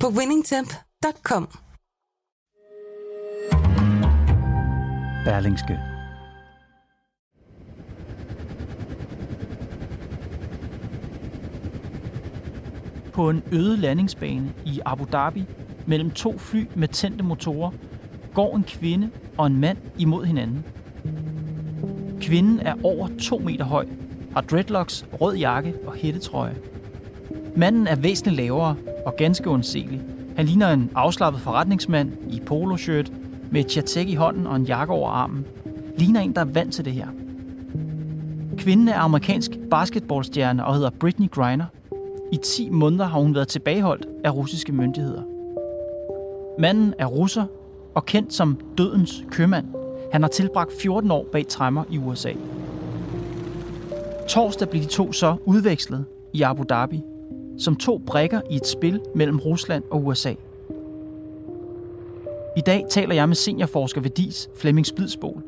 på winningtemp.com. Berlingske. På en øde landingsbane i Abu Dhabi mellem to fly med tændte motorer går en kvinde og en mand imod hinanden. Kvinden er over to meter høj, har dreadlocks, rød jakke og hættetrøje. Manden er væsentligt lavere og ganske undselig. Han ligner en afslappet forretningsmand i poloshirt med et chatek i hånden og en jakke over armen. Ligner en, der er vant til det her. Kvinden er amerikansk basketballstjerne og hedder Britney Griner. I 10 måneder har hun været tilbageholdt af russiske myndigheder. Manden er russer og kendt som dødens købmand. Han har tilbragt 14 år bag træmmer i USA. Torsdag blev de to så udvekslet i Abu Dhabi som to brækker i et spil mellem Rusland og USA. I dag taler jeg med seniorforsker ved DIS, Flemming Spidsbol.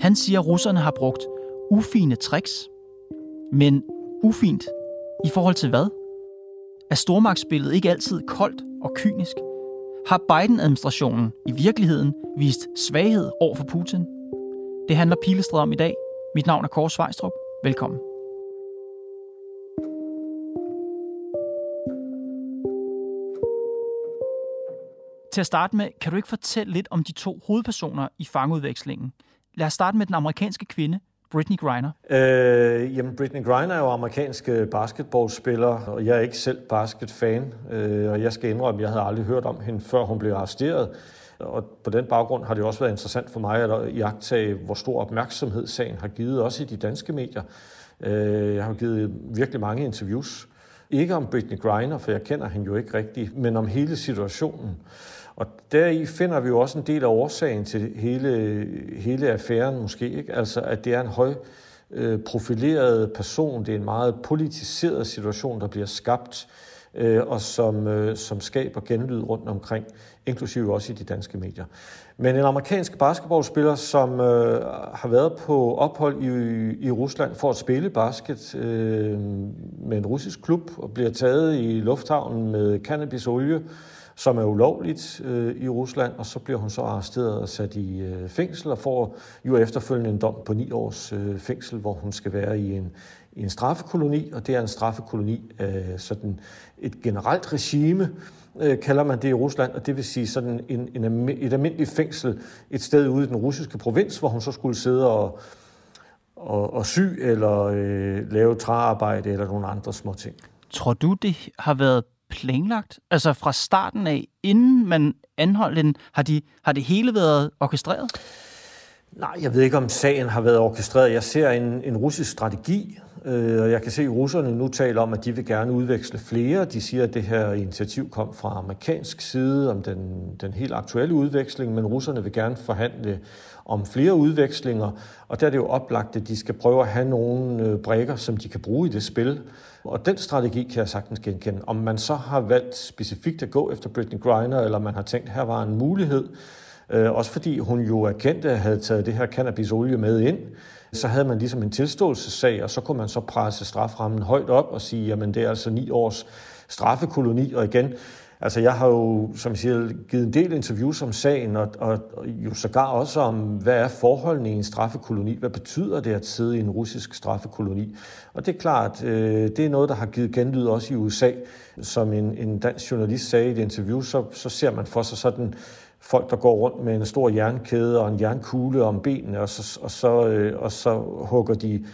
Han siger, at russerne har brugt ufine tricks. Men ufint i forhold til hvad? Er stormagtsspillet ikke altid koldt og kynisk? Har Biden-administrationen i virkeligheden vist svaghed over for Putin? Det handler Pilestred om i dag. Mit navn er Kåre Svejstrup. Velkommen. Til at starte med, kan du ikke fortælle lidt om de to hovedpersoner i fangeudvekslingen? Lad os starte med den amerikanske kvinde, Britney Griner. Øh, jamen, Britney Griner er jo amerikansk basketballspiller, og jeg er ikke selv basketfan, øh, og jeg skal indrømme, at jeg havde aldrig hørt om hende, før hun blev arresteret. Og på den baggrund har det også været interessant for mig at iagtage, hvor stor opmærksomhed sagen har givet, også i de danske medier. Øh, jeg har givet virkelig mange interviews. Ikke om Britney Griner, for jeg kender hende jo ikke rigtigt, men om hele situationen. Og deri finder vi jo også en del af årsagen til hele, hele affæren måske. Ikke? Altså at det er en høj øh, profileret person, det er en meget politiseret situation, der bliver skabt, øh, og som, øh, som skaber genlyd rundt omkring, inklusive også i de danske medier. Men en amerikansk basketballspiller, som øh, har været på ophold i, i Rusland for at spille basket øh, med en russisk klub, og bliver taget i lufthavnen med cannabisolie, som er ulovligt øh, i Rusland, og så bliver hun så arresteret og sat i øh, fængsel, og får jo efterfølgende en dom på ni års øh, fængsel, hvor hun skal være i en, en straffekoloni, og det er en straffekoloni af sådan et generelt regime, øh, kalder man det i Rusland, og det vil sige sådan en, en, et almindeligt fængsel et sted ude i den russiske provins, hvor hun så skulle sidde og, og, og sy eller øh, lave træarbejde eller nogle andre små ting. Tror du, det har været planlagt? Altså fra starten af, inden man anholdt den, har, de, har det hele været orkestreret? Nej, jeg ved ikke, om sagen har været orkestreret. Jeg ser en, en russisk strategi, øh, Øh, og jeg kan se, at russerne nu taler om, at de vil gerne udveksle flere. De siger, at det her initiativ kom fra amerikansk side om den, den helt aktuelle udveksling, men russerne vil gerne forhandle om flere udvekslinger, og der er det jo oplagt, at de skal prøve at have nogle øh, brækker, som de kan bruge i det spil. Og den strategi kan jeg sagtens genkende. Om man så har valgt specifikt at gå efter Britney Griner, eller man har tænkt, at her var en mulighed, øh, også fordi hun jo erkendte, at have taget det her cannabisolie med ind, så havde man ligesom en tilståelsessag, og så kunne man så presse straframmen højt op og sige, jamen det er altså ni års straffekoloni, og igen, Altså, jeg har jo, som jeg siger, givet en del interviews om sagen, og, og, og jo sågar også om, hvad er forholdene i en straffekoloni? Hvad betyder det at sidde i en russisk straffekoloni? Og det er klart, øh, det er noget, der har givet genlyd også i USA. Som en, en dansk journalist sagde i et interview, så, så ser man for sig sådan folk, der går rundt med en stor jernkæde og en jernkugle om benene, og så, og så, øh, og så hugger de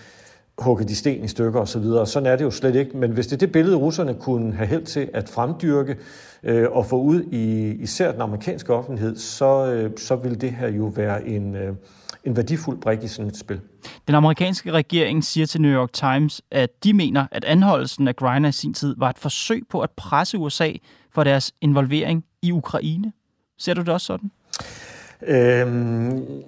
hugger de sten i stykker osv. Sådan er det jo slet ikke. Men hvis det er det billede, russerne kunne have held til at fremdyrke øh, og få ud i især den amerikanske offentlighed, så, øh, så vil det her jo være en, øh, en værdifuld brik i sådan et spil. Den amerikanske regering siger til New York Times, at de mener, at anholdelsen af Griner i sin tid var et forsøg på at presse USA for deres involvering i Ukraine. Ser du det også sådan? Øhm,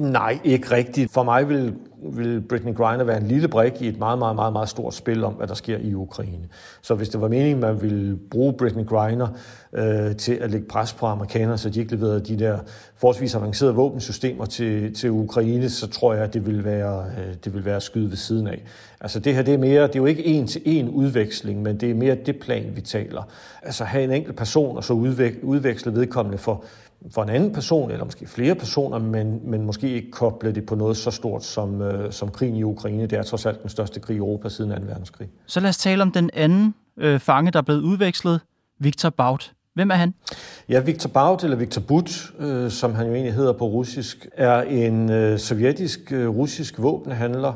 nej, ikke rigtigt. For mig vil vil Britney Griner være en lille brik i et meget, meget, meget, meget stort spil om, hvad der sker i Ukraine. Så hvis det var meningen, man ville bruge Britney Griner øh, til at lægge pres på amerikanerne, så de ikke leverede de der forholdsvis avancerede våbensystemer til, til Ukraine, så tror jeg, at det vil være, øh, det vil være skyde ved siden af. Altså det her, det er mere, det er jo ikke en til en udveksling, men det er mere det plan, vi taler. Altså have en enkelt person og så udveksle vedkommende for for en anden person, eller måske flere personer, men, men måske ikke koble det på noget så stort som, øh, som krigen i Ukraine. Det er trods alt den største krig i Europa siden 2. verdenskrig. Så lad os tale om den anden øh, fange, der er blevet udvekslet, Viktor Baut. Hvem er han? Ja, Viktor Baut, eller Viktor But, øh, som han jo egentlig hedder på russisk, er en øh, sovjetisk øh, russisk våbenhandler,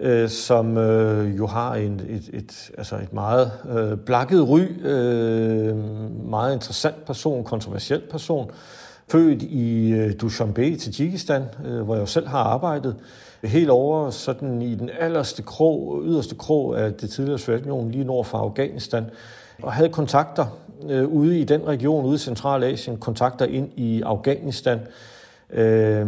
øh, som øh, jo har en, et, et, altså et meget øh, blakket ry, øh, meget interessant person, kontroversiel person, født i øh, Dushanbe i Tajikistan, øh, hvor jeg selv har arbejdet, helt over sådan i den allerste krog, yderste krog af det tidligere Sovjetunionen, lige nord for Afghanistan, og havde kontakter øh, ude i den region, ude i Centralasien, kontakter ind i Afghanistan, øh,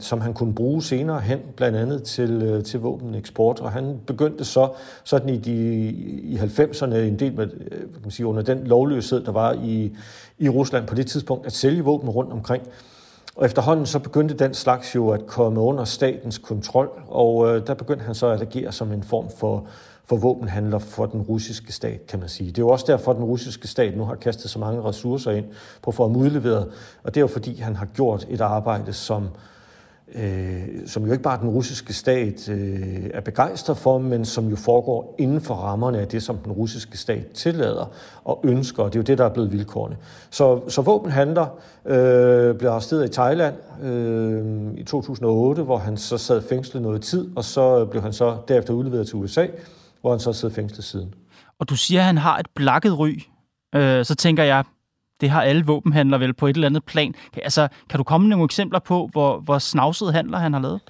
som han kunne bruge senere hen, blandt andet til, øh, til våbeneksport. Og han begyndte så sådan i, de, i 90'erne, en del med, øh, kan man sige, under den lovløshed, der var i, i Rusland på det tidspunkt, at sælge våben rundt omkring. Og efterhånden så begyndte den slags jo at komme under statens kontrol, og øh, der begyndte han så at agere som en form for for våbenhandler for den russiske stat, kan man sige. Det er jo også derfor, at den russiske stat nu har kastet så mange ressourcer ind på at få ham udleveret, og det er jo fordi, han har gjort et arbejde, som, øh, som jo ikke bare den russiske stat øh, er begejstret for, men som jo foregår inden for rammerne af det, som den russiske stat tillader og ønsker, og det er jo det, der er blevet vilkårene. Så, så våbenhandler øh, blev arresteret i Thailand øh, i 2008, hvor han så sad fængslet noget tid, og så blev han så derefter udleveret til USA, hvor han så sidder fængslet siden. Og du siger, at han har et blakket ry. Øh, så tænker jeg, det har alle våbenhandlere vel på et eller andet plan. Altså, kan du komme med nogle eksempler på, hvor, hvor snavsede handler han har lavet?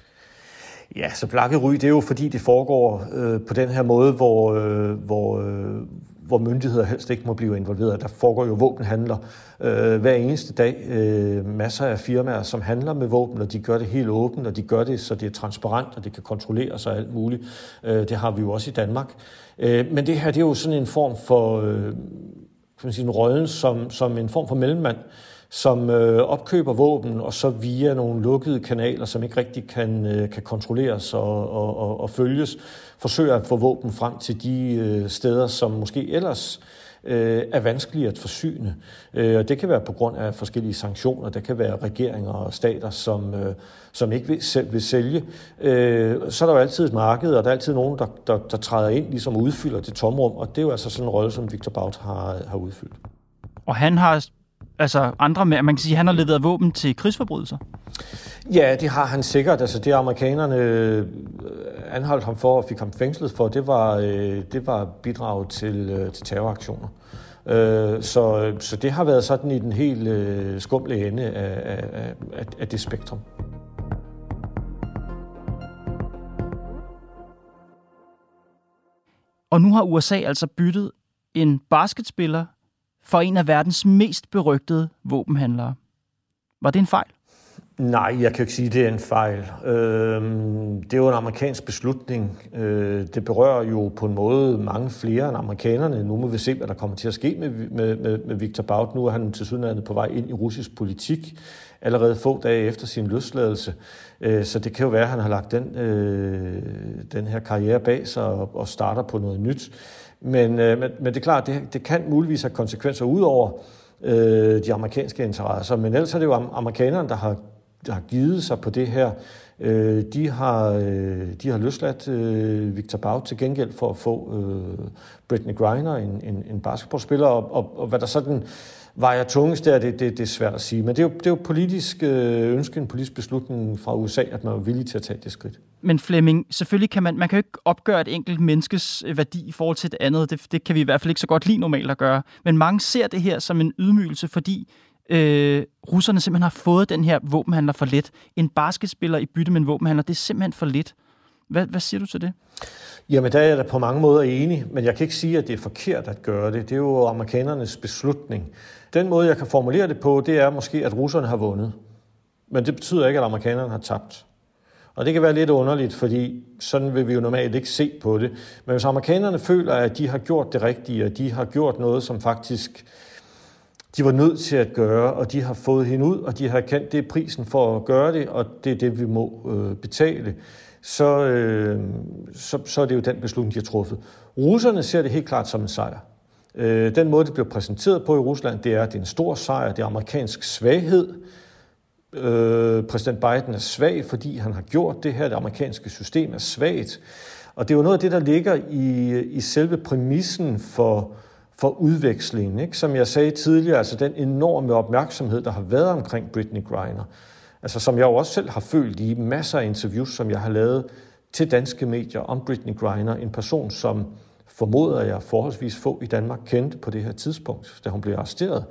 Ja, så blakkeri, det er jo fordi, det foregår øh, på den her måde, hvor, øh, hvor, øh, hvor myndigheder helst ikke må blive involveret. Der foregår jo våbenhandler øh, hver eneste dag. Øh, masser af firmaer, som handler med våben, og de gør det helt åbent, og de gør det, så det er transparent, og det kan kontrolleres og alt muligt. Øh, det har vi jo også i Danmark. Øh, men det her, det er jo sådan en form for, øh, kan man sige, rollen som, som en form for mellemmand, som øh, opkøber våben, og så via nogle lukkede kanaler, som ikke rigtig kan, øh, kan kontrolleres og, og, og, og følges, forsøger at få våben frem til de øh, steder, som måske ellers øh, øh, er vanskelige at forsyne. Øh, og det kan være på grund af forskellige sanktioner. Der kan være regeringer og stater, som, øh, som ikke vil, selv vil sælge. Øh, så er der jo altid et marked, og der er altid nogen, der, der, der træder ind ligesom udfylder det tomrum. Og det er jo altså sådan en rolle, som Victor Baut har, har udfyldt. Og han har altså andre med, man kan sige, at han har leveret våben til krigsforbrydelser? Ja, det har han sikkert. Altså det amerikanerne øh, anholdt ham for og fik ham fængslet for, det var, øh, det var bidrag til, øh, til terroraktioner. Så, så det har været sådan i den helt skumle ende af, af, af, af det spektrum. Og nu har USA altså byttet en basketspiller for en af verdens mest berygtede våbenhandlere. Var det en fejl? Nej, jeg kan ikke sige, at det er en fejl. Øhm, det er jo en amerikansk beslutning. Øh, det berører jo på en måde mange flere end amerikanerne. Nu må vi se, hvad der kommer til at ske med, med, med, med Victor Baut. Nu er han til sydlandet på vej ind i russisk politik, allerede få dage efter sin løsladelse. Øh, så det kan jo være, at han har lagt den, øh, den her karriere bag sig og, og starter på noget nyt. Men, øh, men, men det er klart, det, det kan muligvis have konsekvenser ud over øh, de amerikanske interesser. Men ellers er det jo amerikanerne, der har, der har givet sig på det her Øh, de, har, øh, de har løsladt øh, Victor Bau til gengæld for at få øh, Britney Griner, en, en, en basketballspiller, og, og, og hvad der sådan vejer tungest der, det, det, det er svært at sige. Men det er jo, det er jo politisk øh, ønske, en politisk beslutning fra USA, at man er villig til at tage det skridt. Men Flemming, selvfølgelig kan man, man kan jo ikke opgøre et enkelt menneskes øh, værdi i forhold til et andet. Det, det kan vi i hvert fald ikke så godt lide normalt at gøre. Men mange ser det her som en ydmygelse, fordi øh, russerne simpelthen har fået den her våbenhandler for let. En basketspiller i bytte med en våbenhandler, det er simpelthen for let. Hvad, hvad siger du til det? Jamen, der er jeg da på mange måder enig, men jeg kan ikke sige, at det er forkert at gøre det. Det er jo amerikanernes beslutning. Den måde, jeg kan formulere det på, det er måske, at russerne har vundet. Men det betyder ikke, at amerikanerne har tabt. Og det kan være lidt underligt, fordi sådan vil vi jo normalt ikke se på det. Men hvis amerikanerne føler, at de har gjort det rigtige, og de har gjort noget, som faktisk de var nødt til at gøre, og de har fået hende ud, og de har kendt, det er prisen for at gøre det, og det er det, vi må øh, betale, så, øh, så, så er det jo den beslutning, de har truffet. Russerne ser det helt klart som en sejr. Øh, den måde, det bliver præsenteret på i Rusland, det er, at det er en stor sejr, det er amerikansk svaghed. Øh, præsident Biden er svag, fordi han har gjort det her. Det amerikanske system er svagt. Og det er jo noget af det, der ligger i, i selve præmissen for, for udvekslingen. Ikke? Som jeg sagde tidligere, altså den enorme opmærksomhed, der har været omkring Britney Griner. Altså som jeg jo også selv har følt i masser af interviews, som jeg har lavet til danske medier om Britney Griner. En person, som formoder jeg forholdsvis få i Danmark kendte på det her tidspunkt, da hun blev arresteret.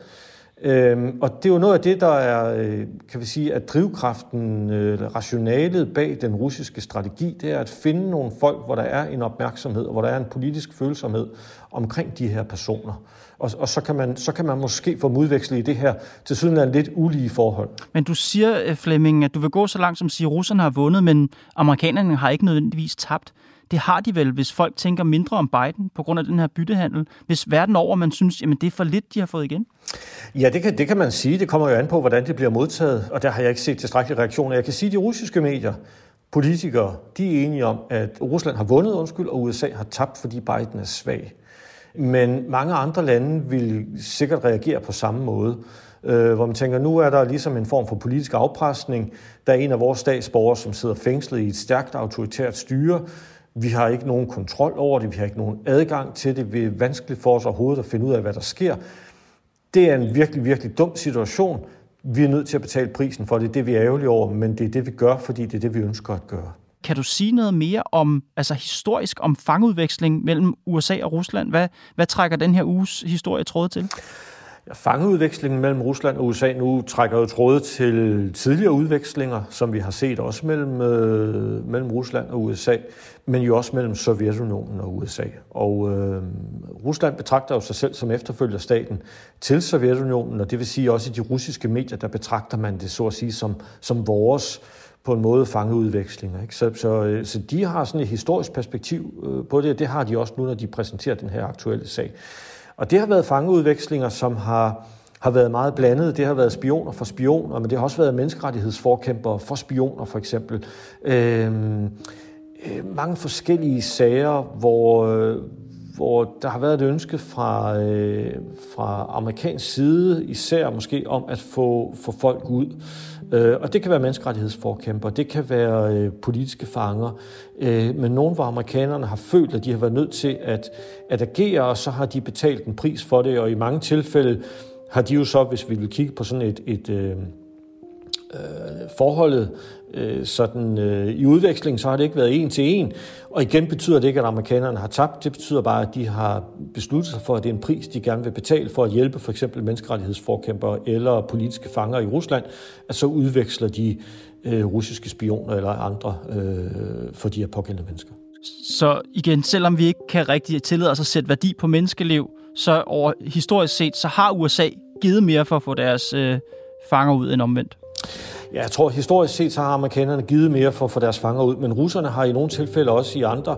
Øhm, og det er jo noget af det, der er, øh, kan vi sige, at drivkraften, øh, rationalet bag den russiske strategi, det er at finde nogle folk, hvor der er en opmærksomhed, og hvor der er en politisk følsomhed omkring de her personer. Og, og så, kan man, så kan man måske få udvekslet i det her til siden lidt ulige forhold. Men du siger, øh, Flemming, at du vil gå så langt som at sige, at russerne har vundet, men amerikanerne har ikke nødvendigvis tabt. Det har de vel, hvis folk tænker mindre om Biden på grund af den her byttehandel. Hvis verden over, man synes, jamen det er for lidt, de har fået igen. Ja, det kan, det kan man sige. Det kommer jo an på, hvordan det bliver modtaget, og der har jeg ikke set tilstrækkelige reaktioner. Jeg kan sige, at de russiske medier, politikere, de er enige om, at Rusland har vundet, undskyld, og USA har tabt, fordi Biden er svag. Men mange andre lande vil sikkert reagere på samme måde øh, hvor man tænker, nu er der ligesom en form for politisk afpresning. Der er en af vores statsborgere, som sidder fængslet i et stærkt autoritært styre. Vi har ikke nogen kontrol over det, vi har ikke nogen adgang til det. Det er vanskeligt for os overhovedet at finde ud af, hvad der sker. Det er en virkelig, virkelig dum situation. Vi er nødt til at betale prisen for det. Det er vi ærgerlige over, men det er det, vi gør, fordi det er det, vi ønsker at gøre. Kan du sige noget mere om, altså historisk, om fangudveksling mellem USA og Rusland? Hvad, hvad trækker den her uges historie tråd til? Fangeudvekslingen mellem Rusland og USA nu trækker jo tråde til tidligere udvekslinger, som vi har set også mellem, øh, mellem Rusland og USA, men jo også mellem Sovjetunionen og USA. Og øh, Rusland betragter jo sig selv som efterfølgerstaten til Sovjetunionen, og det vil sige også i de russiske medier, der betragter man det så at sige som, som vores på en måde fangeudvekslinger. Ikke? Så, så, øh, så de har sådan et historisk perspektiv øh, på det, og det har de også nu, når de præsenterer den her aktuelle sag. Og det har været fangeudvekslinger, som har, har været meget blandet. Det har været spioner for spioner, men det har også været menneskerettighedsforkæmpere for spioner, for eksempel. Øhm, øh, mange forskellige sager, hvor, hvor der har været et ønske fra, øh, fra amerikansk side, især måske om at få, få folk ud. Øh, og det kan være menneskerettighedsforkæmper, det kan være øh, politiske fanger, øh, men nogle af amerikanerne har følt, at de har været nødt til at, at agere, og så har de betalt en pris for det, og i mange tilfælde har de jo så, hvis vi vil kigge på sådan et, et øh, øh, forholdet øh, sådan, øh, i udveksling, så har det ikke været en til en. Og igen betyder det ikke, at amerikanerne har tabt. Det betyder bare, at de har besluttet sig for, at det er en pris, de gerne vil betale for at hjælpe for eksempel menneskerettighedsforkæmpere eller politiske fanger i Rusland, at så udveksler de øh, russiske spioner eller andre øh, for de her pågældende mennesker. Så igen, selvom vi ikke kan rigtig tillade os at sætte værdi på menneskeliv, så over historisk set, så har USA givet mere for at få deres øh, fanger ud end omvendt. Ja, jeg tror historisk set, så har amerikanerne givet mere for at få deres fanger ud, men russerne har i nogle tilfælde også i andre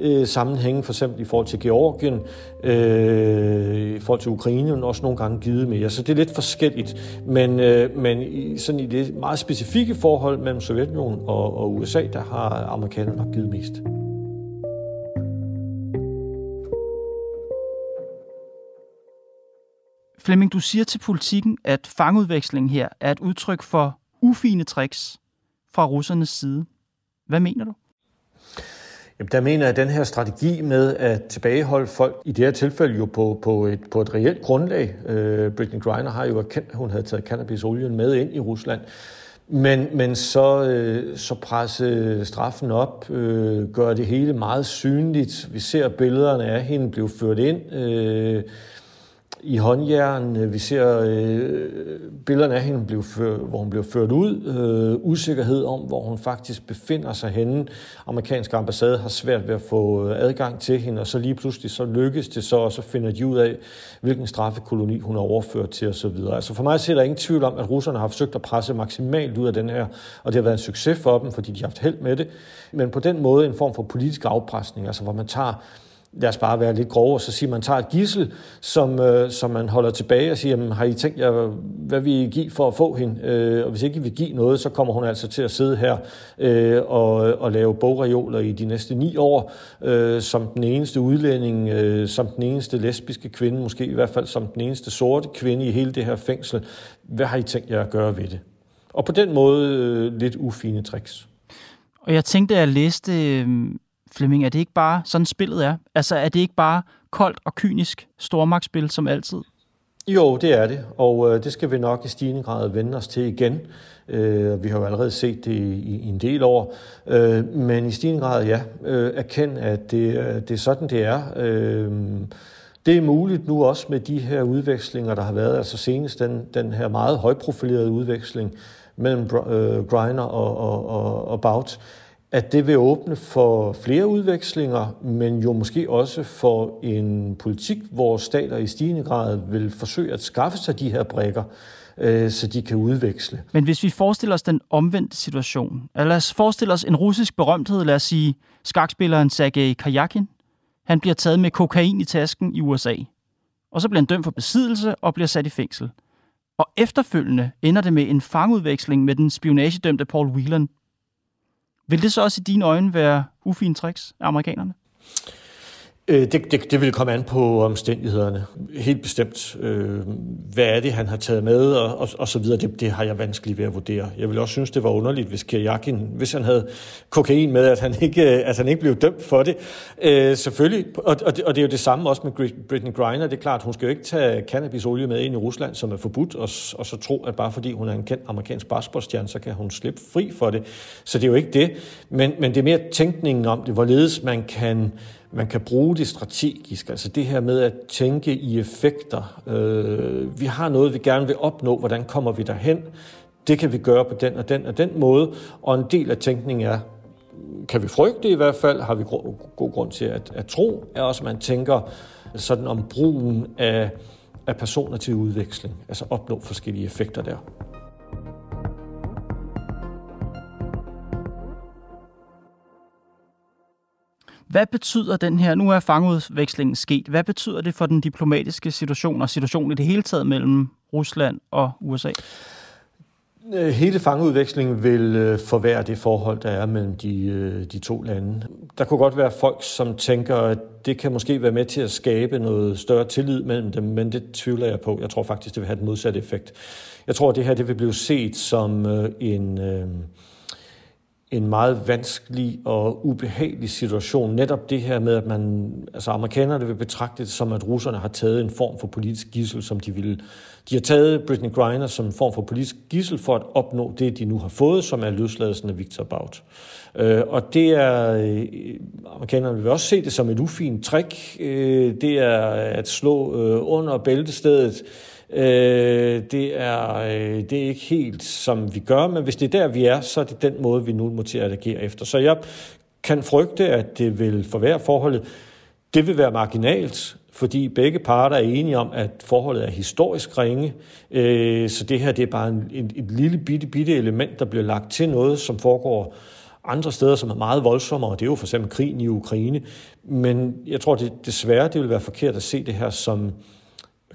øh, sammenhænge, for eksempel i forhold til Georgien, øh, i forhold til Ukraine, også nogle gange givet mere. Så det er lidt forskelligt, men, øh, men i, sådan i det meget specifikke forhold mellem Sovjetunionen og, og USA, der har amerikanerne nok givet mest. Flemming, du siger til politikken, at fangudvekslingen her er et udtryk for ufine tricks fra russernes side. Hvad mener du? Jamen, der mener jeg, at den her strategi med at tilbageholde folk, i det her tilfælde jo på, på, et, på et reelt grundlag, øh, Britney Griner har jo erkendt, at hun havde taget cannabisolien med ind i Rusland, men, men så, øh, så presse straffen op, øh, gør det hele meget synligt. Vi ser billederne af hende blive ført ind. Øh, i håndjern. Vi ser øh, billederne af hende, blev før, hvor hun blev ført ud. Øh, usikkerhed om, hvor hun faktisk befinder sig henne. Amerikansk ambassade har svært ved at få øh, adgang til hende, og så lige pludselig så lykkes det så, og så finder de ud af, hvilken straffekoloni hun er overført til osv. Altså for mig ser der ingen tvivl om, at russerne har forsøgt at presse maksimalt ud af den her, og det har været en succes for dem, fordi de har haft held med det. Men på den måde en form for politisk afpresning, altså hvor man tager lad os bare være lidt grove, og så siger man tager et gissel, som, øh, som man holder tilbage og siger, jamen, har I tænkt jer, hvad vi I give for at få hende? Øh, og hvis ikke I vil give noget, så kommer hun altså til at sidde her øh, og, og lave bogreoler i de næste ni år, øh, som den eneste udlænding, øh, som den eneste lesbiske kvinde, måske i hvert fald som den eneste sorte kvinde i hele det her fængsel. Hvad har I tænkt jer at gøre ved det? Og på den måde øh, lidt ufine tricks. Og jeg tænkte, at jeg læste øh, Flemming, er det ikke bare sådan spillet er? Altså er det ikke bare koldt og kynisk stormagtsspil som altid? Jo, det er det, og øh, det skal vi nok i stigende grad vende os til igen. Øh, vi har jo allerede set det i, i en del år, øh, men i stigende grad, ja, øh, erkend, at det, øh, det er sådan, det er. Øh, det er muligt nu også med de her udvekslinger, der har været, altså senest den, den her meget højprofilerede udveksling mellem øh, Griner og, og, og, og Bout, at det vil åbne for flere udvekslinger, men jo måske også for en politik, hvor stater i stigende grad vil forsøge at skaffe sig de her brækker, øh, så de kan udveksle. Men hvis vi forestiller os den omvendte situation, øh, lad os forestille os en russisk berømthed, lad os sige skakspilleren Sergej Kajakin, han bliver taget med kokain i tasken i USA, og så bliver han dømt for besiddelse og bliver sat i fængsel. Og efterfølgende ender det med en fangudveksling med den spionagedømte Paul Whelan vil det så også i dine øjne være ufine tricks af amerikanerne? Øh, det, det, det vil komme an på omstændighederne. Helt bestemt. Øh, hvad er det, han har taget med, og, og, og så videre. Det, det har jeg vanskeligt ved at vurdere. Jeg vil også synes, det var underligt, hvis Kirjakin, hvis han havde kokain med, at han ikke, øh, at han ikke blev dømt for det. Øh, selvfølgelig. Og, og, det, og det er jo det samme også med Britney Griner. Det er klart, hun skal jo ikke tage cannabisolie med ind i Rusland, som er forbudt, og, og så tro, at bare fordi hun er en kendt amerikansk basketballstjerne, så kan hun slippe fri for det. Så det er jo ikke det. Men, men det er mere tænkningen om det, hvorledes man kan man kan bruge det strategisk, altså det her med at tænke i effekter. Øh, vi har noget, vi gerne vil opnå, hvordan kommer vi derhen? Det kan vi gøre på den og den og den måde, og en del af tænkningen er, kan vi frygte i hvert fald, har vi god grund til at, at tro, er også, at man tænker sådan om brugen af, af personer til udveksling, altså opnå forskellige effekter der. Hvad betyder den her, nu er fangeudvekslingen sket, hvad betyder det for den diplomatiske situation og situationen i det hele taget mellem Rusland og USA? Øh, hele fangeudvekslingen vil øh, forværre det forhold, der er mellem de, øh, de to lande. Der kunne godt være folk, som tænker, at det kan måske være med til at skabe noget større tillid mellem dem, men det tvivler jeg på. Jeg tror faktisk, det vil have den modsatte effekt. Jeg tror, at det her det vil blive set som en... Øh, en meget vanskelig og ubehagelig situation. Netop det her med, at man, altså amerikanerne vil betragte det som, at russerne har taget en form for politisk gissel, som de ville. De har taget Britney Griner som en form for politisk gissel for at opnå det, de nu har fået, som er løsladelsen af Victor Bout. Øh, og det er, øh, amerikanerne vil også se det som et ufint trick. Øh, det er at slå øh, under bæltestedet Øh, det, er, øh, det er ikke helt, som vi gør, men hvis det er der, vi er, så er det den måde, vi nu må til at agere efter. Så jeg kan frygte, at det vil forværre forholdet. Det vil være marginalt, fordi begge parter er enige om, at forholdet er historisk ringe. Øh, så det her det er bare en, et, et lille bitte, bitte element, der bliver lagt til noget, som foregår andre steder, som er meget voldsommere. Det er jo for eksempel krigen i Ukraine. Men jeg tror det, desværre, det vil være forkert at se det her som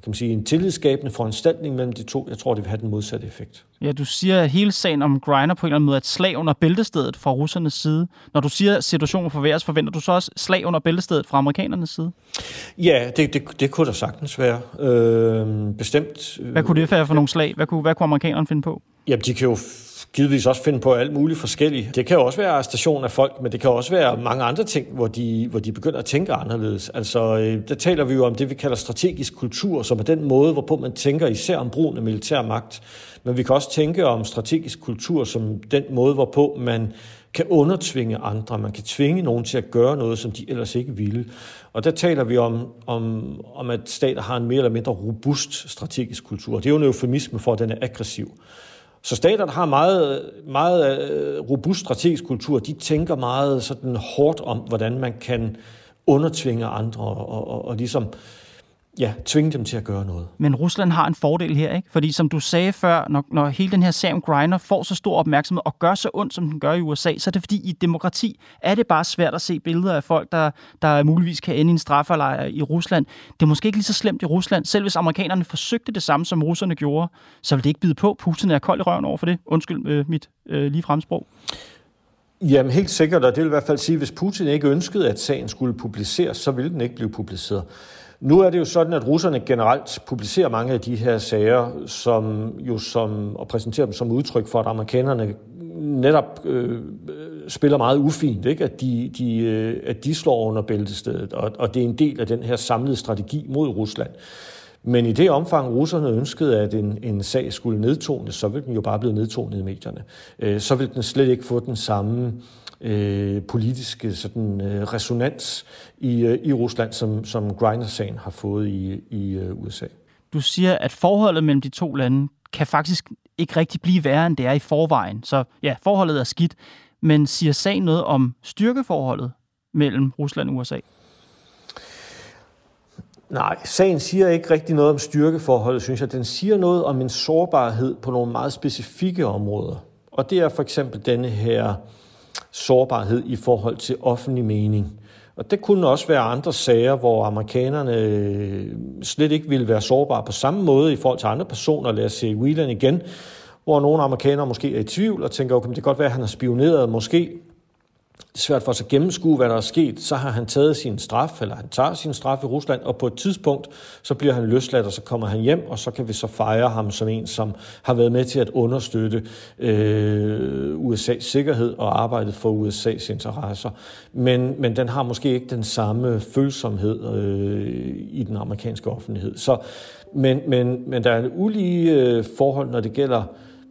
kan man sige, en tillidsskabende foranstaltning mellem de to. Jeg tror, det vil have den modsatte effekt. Ja, du siger, at hele sagen om Griner på en eller anden måde er et slag under bæltestedet fra russernes side. Når du siger, at situationen forværres, forventer du så også slag under bæltestedet fra amerikanernes side? Ja, det, det, det kunne der sagtens være. Øh, bestemt. Hvad kunne det være for nogle slag? Hvad kunne, hvad kunne amerikanerne finde på? Jamen, de kan jo givetvis også finde på alt muligt forskelligt. Det kan jo også være arrestation af folk, men det kan også være mange andre ting, hvor de, hvor de begynder at tænke anderledes. Altså, øh, der taler vi jo om det, vi kalder strategisk kultur, som er den måde, hvorpå man tænker især om brugen af militær magt. Men vi kan også tænke om strategisk kultur som den måde, hvorpå man kan undertvinge andre. Man kan tvinge nogen til at gøre noget, som de ellers ikke ville. Og der taler vi om, om, om at stater har en mere eller mindre robust strategisk kultur. Det er jo en eufemisme for, at den er aggressiv. Så staterne har meget, meget øh, robust strategisk kultur, de tænker meget sådan hårdt om, hvordan man kan undertvinge andre og, og, og ligesom ja, tvinge dem til at gøre noget. Men Rusland har en fordel her, ikke? Fordi som du sagde før, når, når hele den her Sam Griner får så stor opmærksomhed og gør så ondt, som den gør i USA, så er det fordi i demokrati er det bare svært at se billeder af folk, der, der muligvis kan ende i en strafferlejr i Rusland. Det er måske ikke lige så slemt i Rusland. Selv hvis amerikanerne forsøgte det samme, som russerne gjorde, så vil det ikke bide på. Putin er kold i røven over for det. Undskyld øh, mit øh, lige fremsprog. Jamen helt sikkert, og det vil i hvert fald sige, at hvis Putin ikke ønskede, at sagen skulle publiceres, så ville den ikke blive publiceret. Nu er det jo sådan, at russerne generelt publicerer mange af de her sager, som jo som, og præsenterer dem som udtryk for, at amerikanerne netop øh, spiller meget ufint, ikke? At, de, de, øh, at de slår under bæltestedet, og, og det er en del af den her samlede strategi mod Rusland. Men i det omfang, russerne ønskede, at en, en sag skulle nedtones, så ville den jo bare blive nedtonet i medierne. Øh, så ville den slet ikke få den samme øh, politiske sådan, øh, resonans i, øh, i Rusland, som, som Griner-sagen har fået i, i øh, USA. Du siger, at forholdet mellem de to lande kan faktisk ikke rigtig blive værre, end det er i forvejen. Så ja, forholdet er skidt, men siger sagen noget om styrkeforholdet mellem Rusland og USA? Nej, sagen siger ikke rigtig noget om styrkeforholdet, synes jeg. Den siger noget om en sårbarhed på nogle meget specifikke områder. Og det er for eksempel denne her sårbarhed i forhold til offentlig mening. Og det kunne også være andre sager, hvor amerikanerne øh, slet ikke ville være sårbare på samme måde i forhold til andre personer. Lad os se Whelan igen, hvor nogle amerikanere måske er i tvivl og tænker, okay, det kan godt være, at han har spioneret. Måske svært for os at gennemskue, hvad der er sket, så har han taget sin straf, eller han tager sin straf i Rusland, og på et tidspunkt, så bliver han løsladt, og så kommer han hjem, og så kan vi så fejre ham som en, som har været med til at understøtte øh, USA's sikkerhed og arbejdet for USA's interesser. Men, men den har måske ikke den samme følsomhed øh, i den amerikanske offentlighed. Så, men, men, men der er en ulige øh, forhold, når det gælder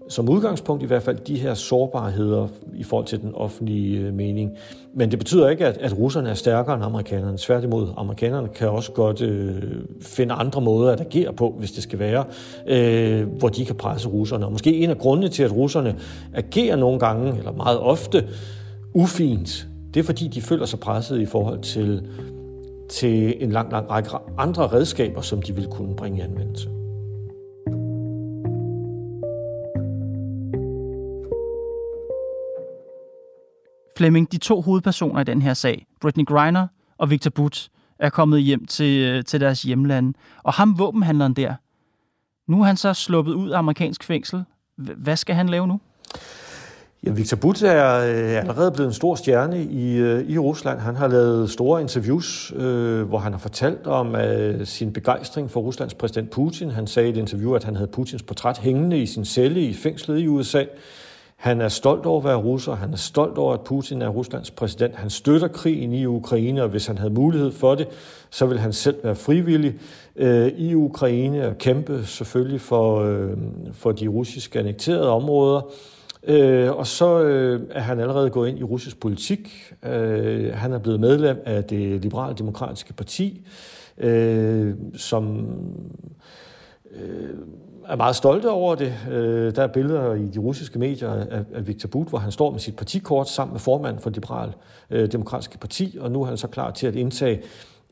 som udgangspunkt i hvert fald de her sårbarheder i forhold til den offentlige øh, mening. Men det betyder ikke, at, at russerne er stærkere end amerikanerne. Tværtimod, amerikanerne kan også godt øh, finde andre måder at agere på, hvis det skal være, øh, hvor de kan presse russerne. Og måske en af grundene til, at russerne agerer nogle gange, eller meget ofte, ufint, det er fordi, de føler sig presset i forhold til, til en lang, lang række andre redskaber, som de vil kunne bringe i anvendelse. Fleming, de to hovedpersoner i den her sag, Britney Griner og Victor Butt, er kommet hjem til, øh, til deres hjemland. Og ham, våbenhandleren der, nu er han så sluppet ud af amerikansk fængsel. Hvad skal han lave nu? Ja, Victor Butt er øh, allerede blevet en stor stjerne i, øh, i Rusland. Han har lavet store interviews, øh, hvor han har fortalt om øh, sin begejstring for Ruslands præsident Putin. Han sagde i et interview, at han havde Putins portræt hængende i sin celle i fængslet i USA. Han er stolt over at være russer. Han er stolt over, at Putin er Ruslands præsident. Han støtter krigen i Ukraine, og hvis han havde mulighed for det, så vil han selv være frivillig øh, i Ukraine og kæmpe selvfølgelig for, øh, for de russiske annekterede områder. Øh, og så øh, er han allerede gået ind i russisk politik. Øh, han er blevet medlem af det liberale demokratiske parti, øh, som øh, er meget stolte over det. Øh, der er billeder i de russiske medier af, af Viktor But, hvor han står med sit partikort sammen med formanden for det liberale øh, demokratiske parti, og nu er han så klar til at indtage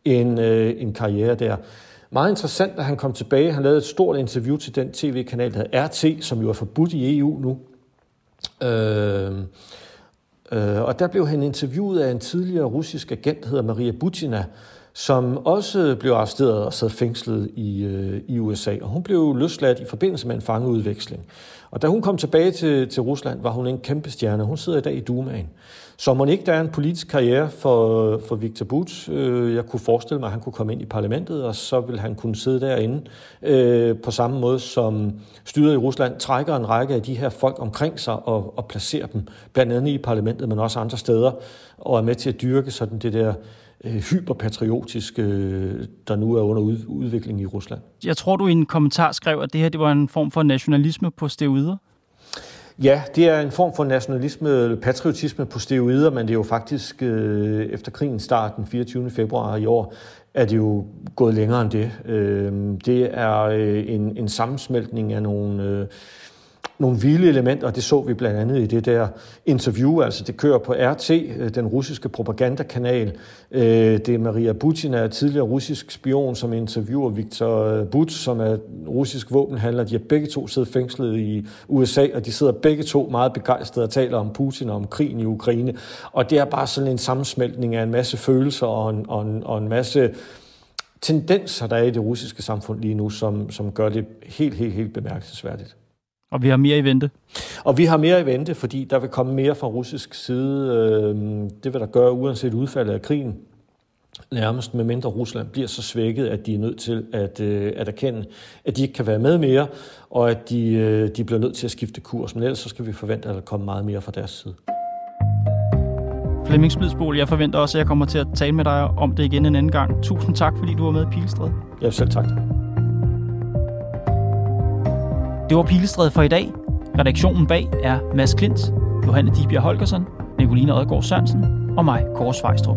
en, øh, en karriere der. Meget interessant, at han kom tilbage. Han lavede et stort interview til den tv-kanal, der hedder RT, som jo er forbudt i EU nu. Øh, øh, og der blev han interviewet af en tidligere russisk agent, der hedder Maria Butina, som også blev arresteret og sad fængslet i, øh, i USA. Og hun blev løsladt i forbindelse med en fangeudveksling. Og da hun kom tilbage til, til Rusland, var hun en kæmpe stjerne. Hun sidder i dag i Dumaen. Så må ikke der er en politisk karriere for, for Viktor Butz. Øh, jeg kunne forestille mig, at han kunne komme ind i parlamentet, og så vil han kunne sidde derinde øh, på samme måde som styret i Rusland trækker en række af de her folk omkring sig og, og placerer dem, blandt andet i parlamentet, men også andre steder, og er med til at dyrke sådan det der øh, hyperpatriotiske, der nu er under udvikling i Rusland. Jeg tror, du i en kommentar skrev, at det her det var en form for nationalisme på steroider. Ja, det er en form for nationalisme, eller patriotisme på steroider, men det er jo faktisk øh, efter krigens start den 24. februar i år, er det jo gået længere end det. Øh, det er øh, en, en sammensmeltning af nogle... Øh, nogle vilde elementer, og det så vi blandt andet i det der interview, altså det kører på RT, øh, den russiske propagandakanal. Øh, det er Maria Butina, tidligere russisk spion, som interviewer Viktor øh, Butz, som er russisk våbenhandler. De har begge to siddet fængslet i USA, og de sidder begge to meget begejstrede og taler om Putin og om krigen i Ukraine. Og det er bare sådan en sammensmeltning af en masse følelser og en, og en, og en masse tendenser, der er i det russiske samfund lige nu, som, som gør det helt, helt, helt bemærkelsesværdigt. Og vi har mere i vente? Og vi har mere i vente, fordi der vil komme mere fra russisk side. Øhm, det vil der gøre uanset udfaldet af krigen. Nærmest med mindre Rusland bliver så svækket, at de er nødt til at, øh, at erkende, at de ikke kan være med mere, og at de, øh, de bliver nødt til at skifte kurs. Men ellers så skal vi forvente, at der kommer meget mere fra deres side. Flemming Smidsbol, jeg forventer også, at jeg kommer til at tale med dig om det igen en anden gang. Tusind tak, fordi du var med i Pilestræde. Ja, selv tak. Det var Pilestræde for i dag. Redaktionen bag er Mads Klint, Johanne Dibjerg Holgersen, Nicoline Odgaard Sørensen og mig, Kåre Svejstrup.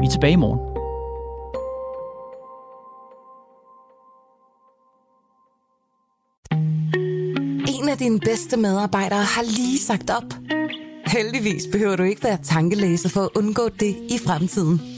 Vi er tilbage i morgen. En af dine bedste medarbejdere har lige sagt op. Heldigvis behøver du ikke være tankelæser for at undgå det i fremtiden.